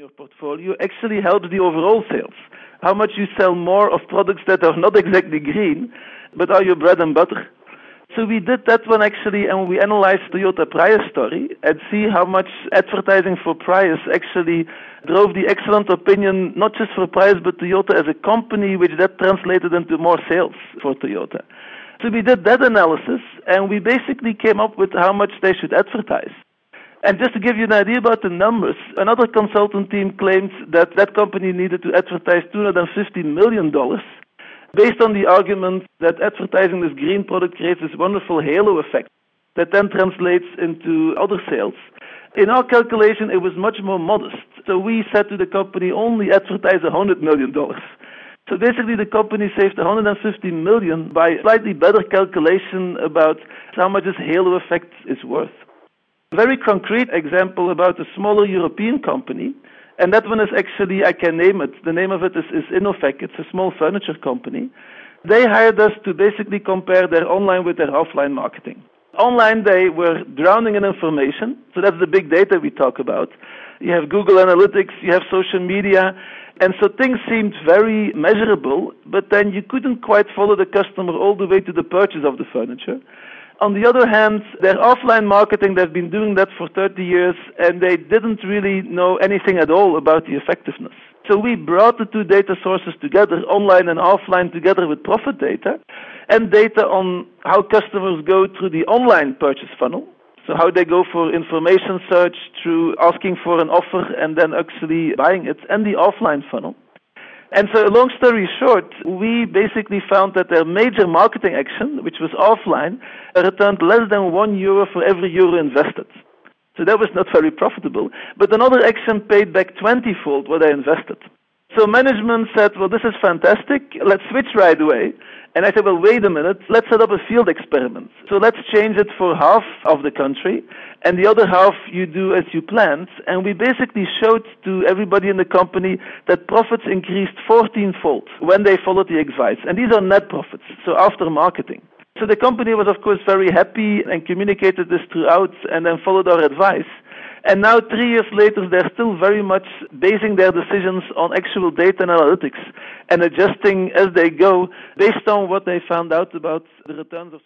your portfolio actually helps the overall sales. How much you sell more of products that are not exactly green, but are your bread and butter. So we did that one actually, and we analyzed Toyota Prius story and see how much advertising for Prius actually drove the excellent opinion, not just for Prius, but Toyota as a company, which that translated into more sales for Toyota. So we did that analysis, and we basically came up with how much they should advertise. And just to give you an idea about the numbers, another consultant team claimed that that company needed to advertise $250 million based on the argument that advertising this green product creates this wonderful halo effect that then translates into other sales. In our calculation, it was much more modest. So we said to the company, only advertise $100 million. So basically, the company saved 150 million by slightly better calculation about how much this halo effect is worth. Very concrete example about a smaller European company and that one is actually, I can name it. The name of it is, is Inofec. It's a small furniture company. They hired us to basically compare their online with their offline marketing. Online, they were drowning in information. So that's the big data we talk about. You have Google Analytics, you have social media, and so things seemed very measurable, but then you couldn't quite follow the customer all the way to the purchase of the furniture. On the other hand, their offline marketing, they've been doing that for 30 years, and they didn't really know anything at all about the effectiveness. So we brought the two data sources together, online and offline, together with profit data, and data on how customers go through the online purchase funnel. So how they go for information search through asking for an offer and then actually buying it, and the offline funnel. And so, long story short, we basically found that their major marketing action, which was offline, returned less than one euro for every euro invested. So that was not very profitable. But another action paid back 20 fold what they invested. So management said, well, this is fantastic. Let's switch right away. And I said, well, wait a minute. Let's set up a field experiment. So let's change it for half of the country. And the other half you do as you planned. And we basically showed to everybody in the company that profits increased 14 fold when they followed the advice. And these are net profits. So after marketing. So the company was, of course, very happy and communicated this throughout and then followed our advice. And now, three years later, they're still very much basing their decisions on actual data and analytics and adjusting as they go based on what they found out about the returns of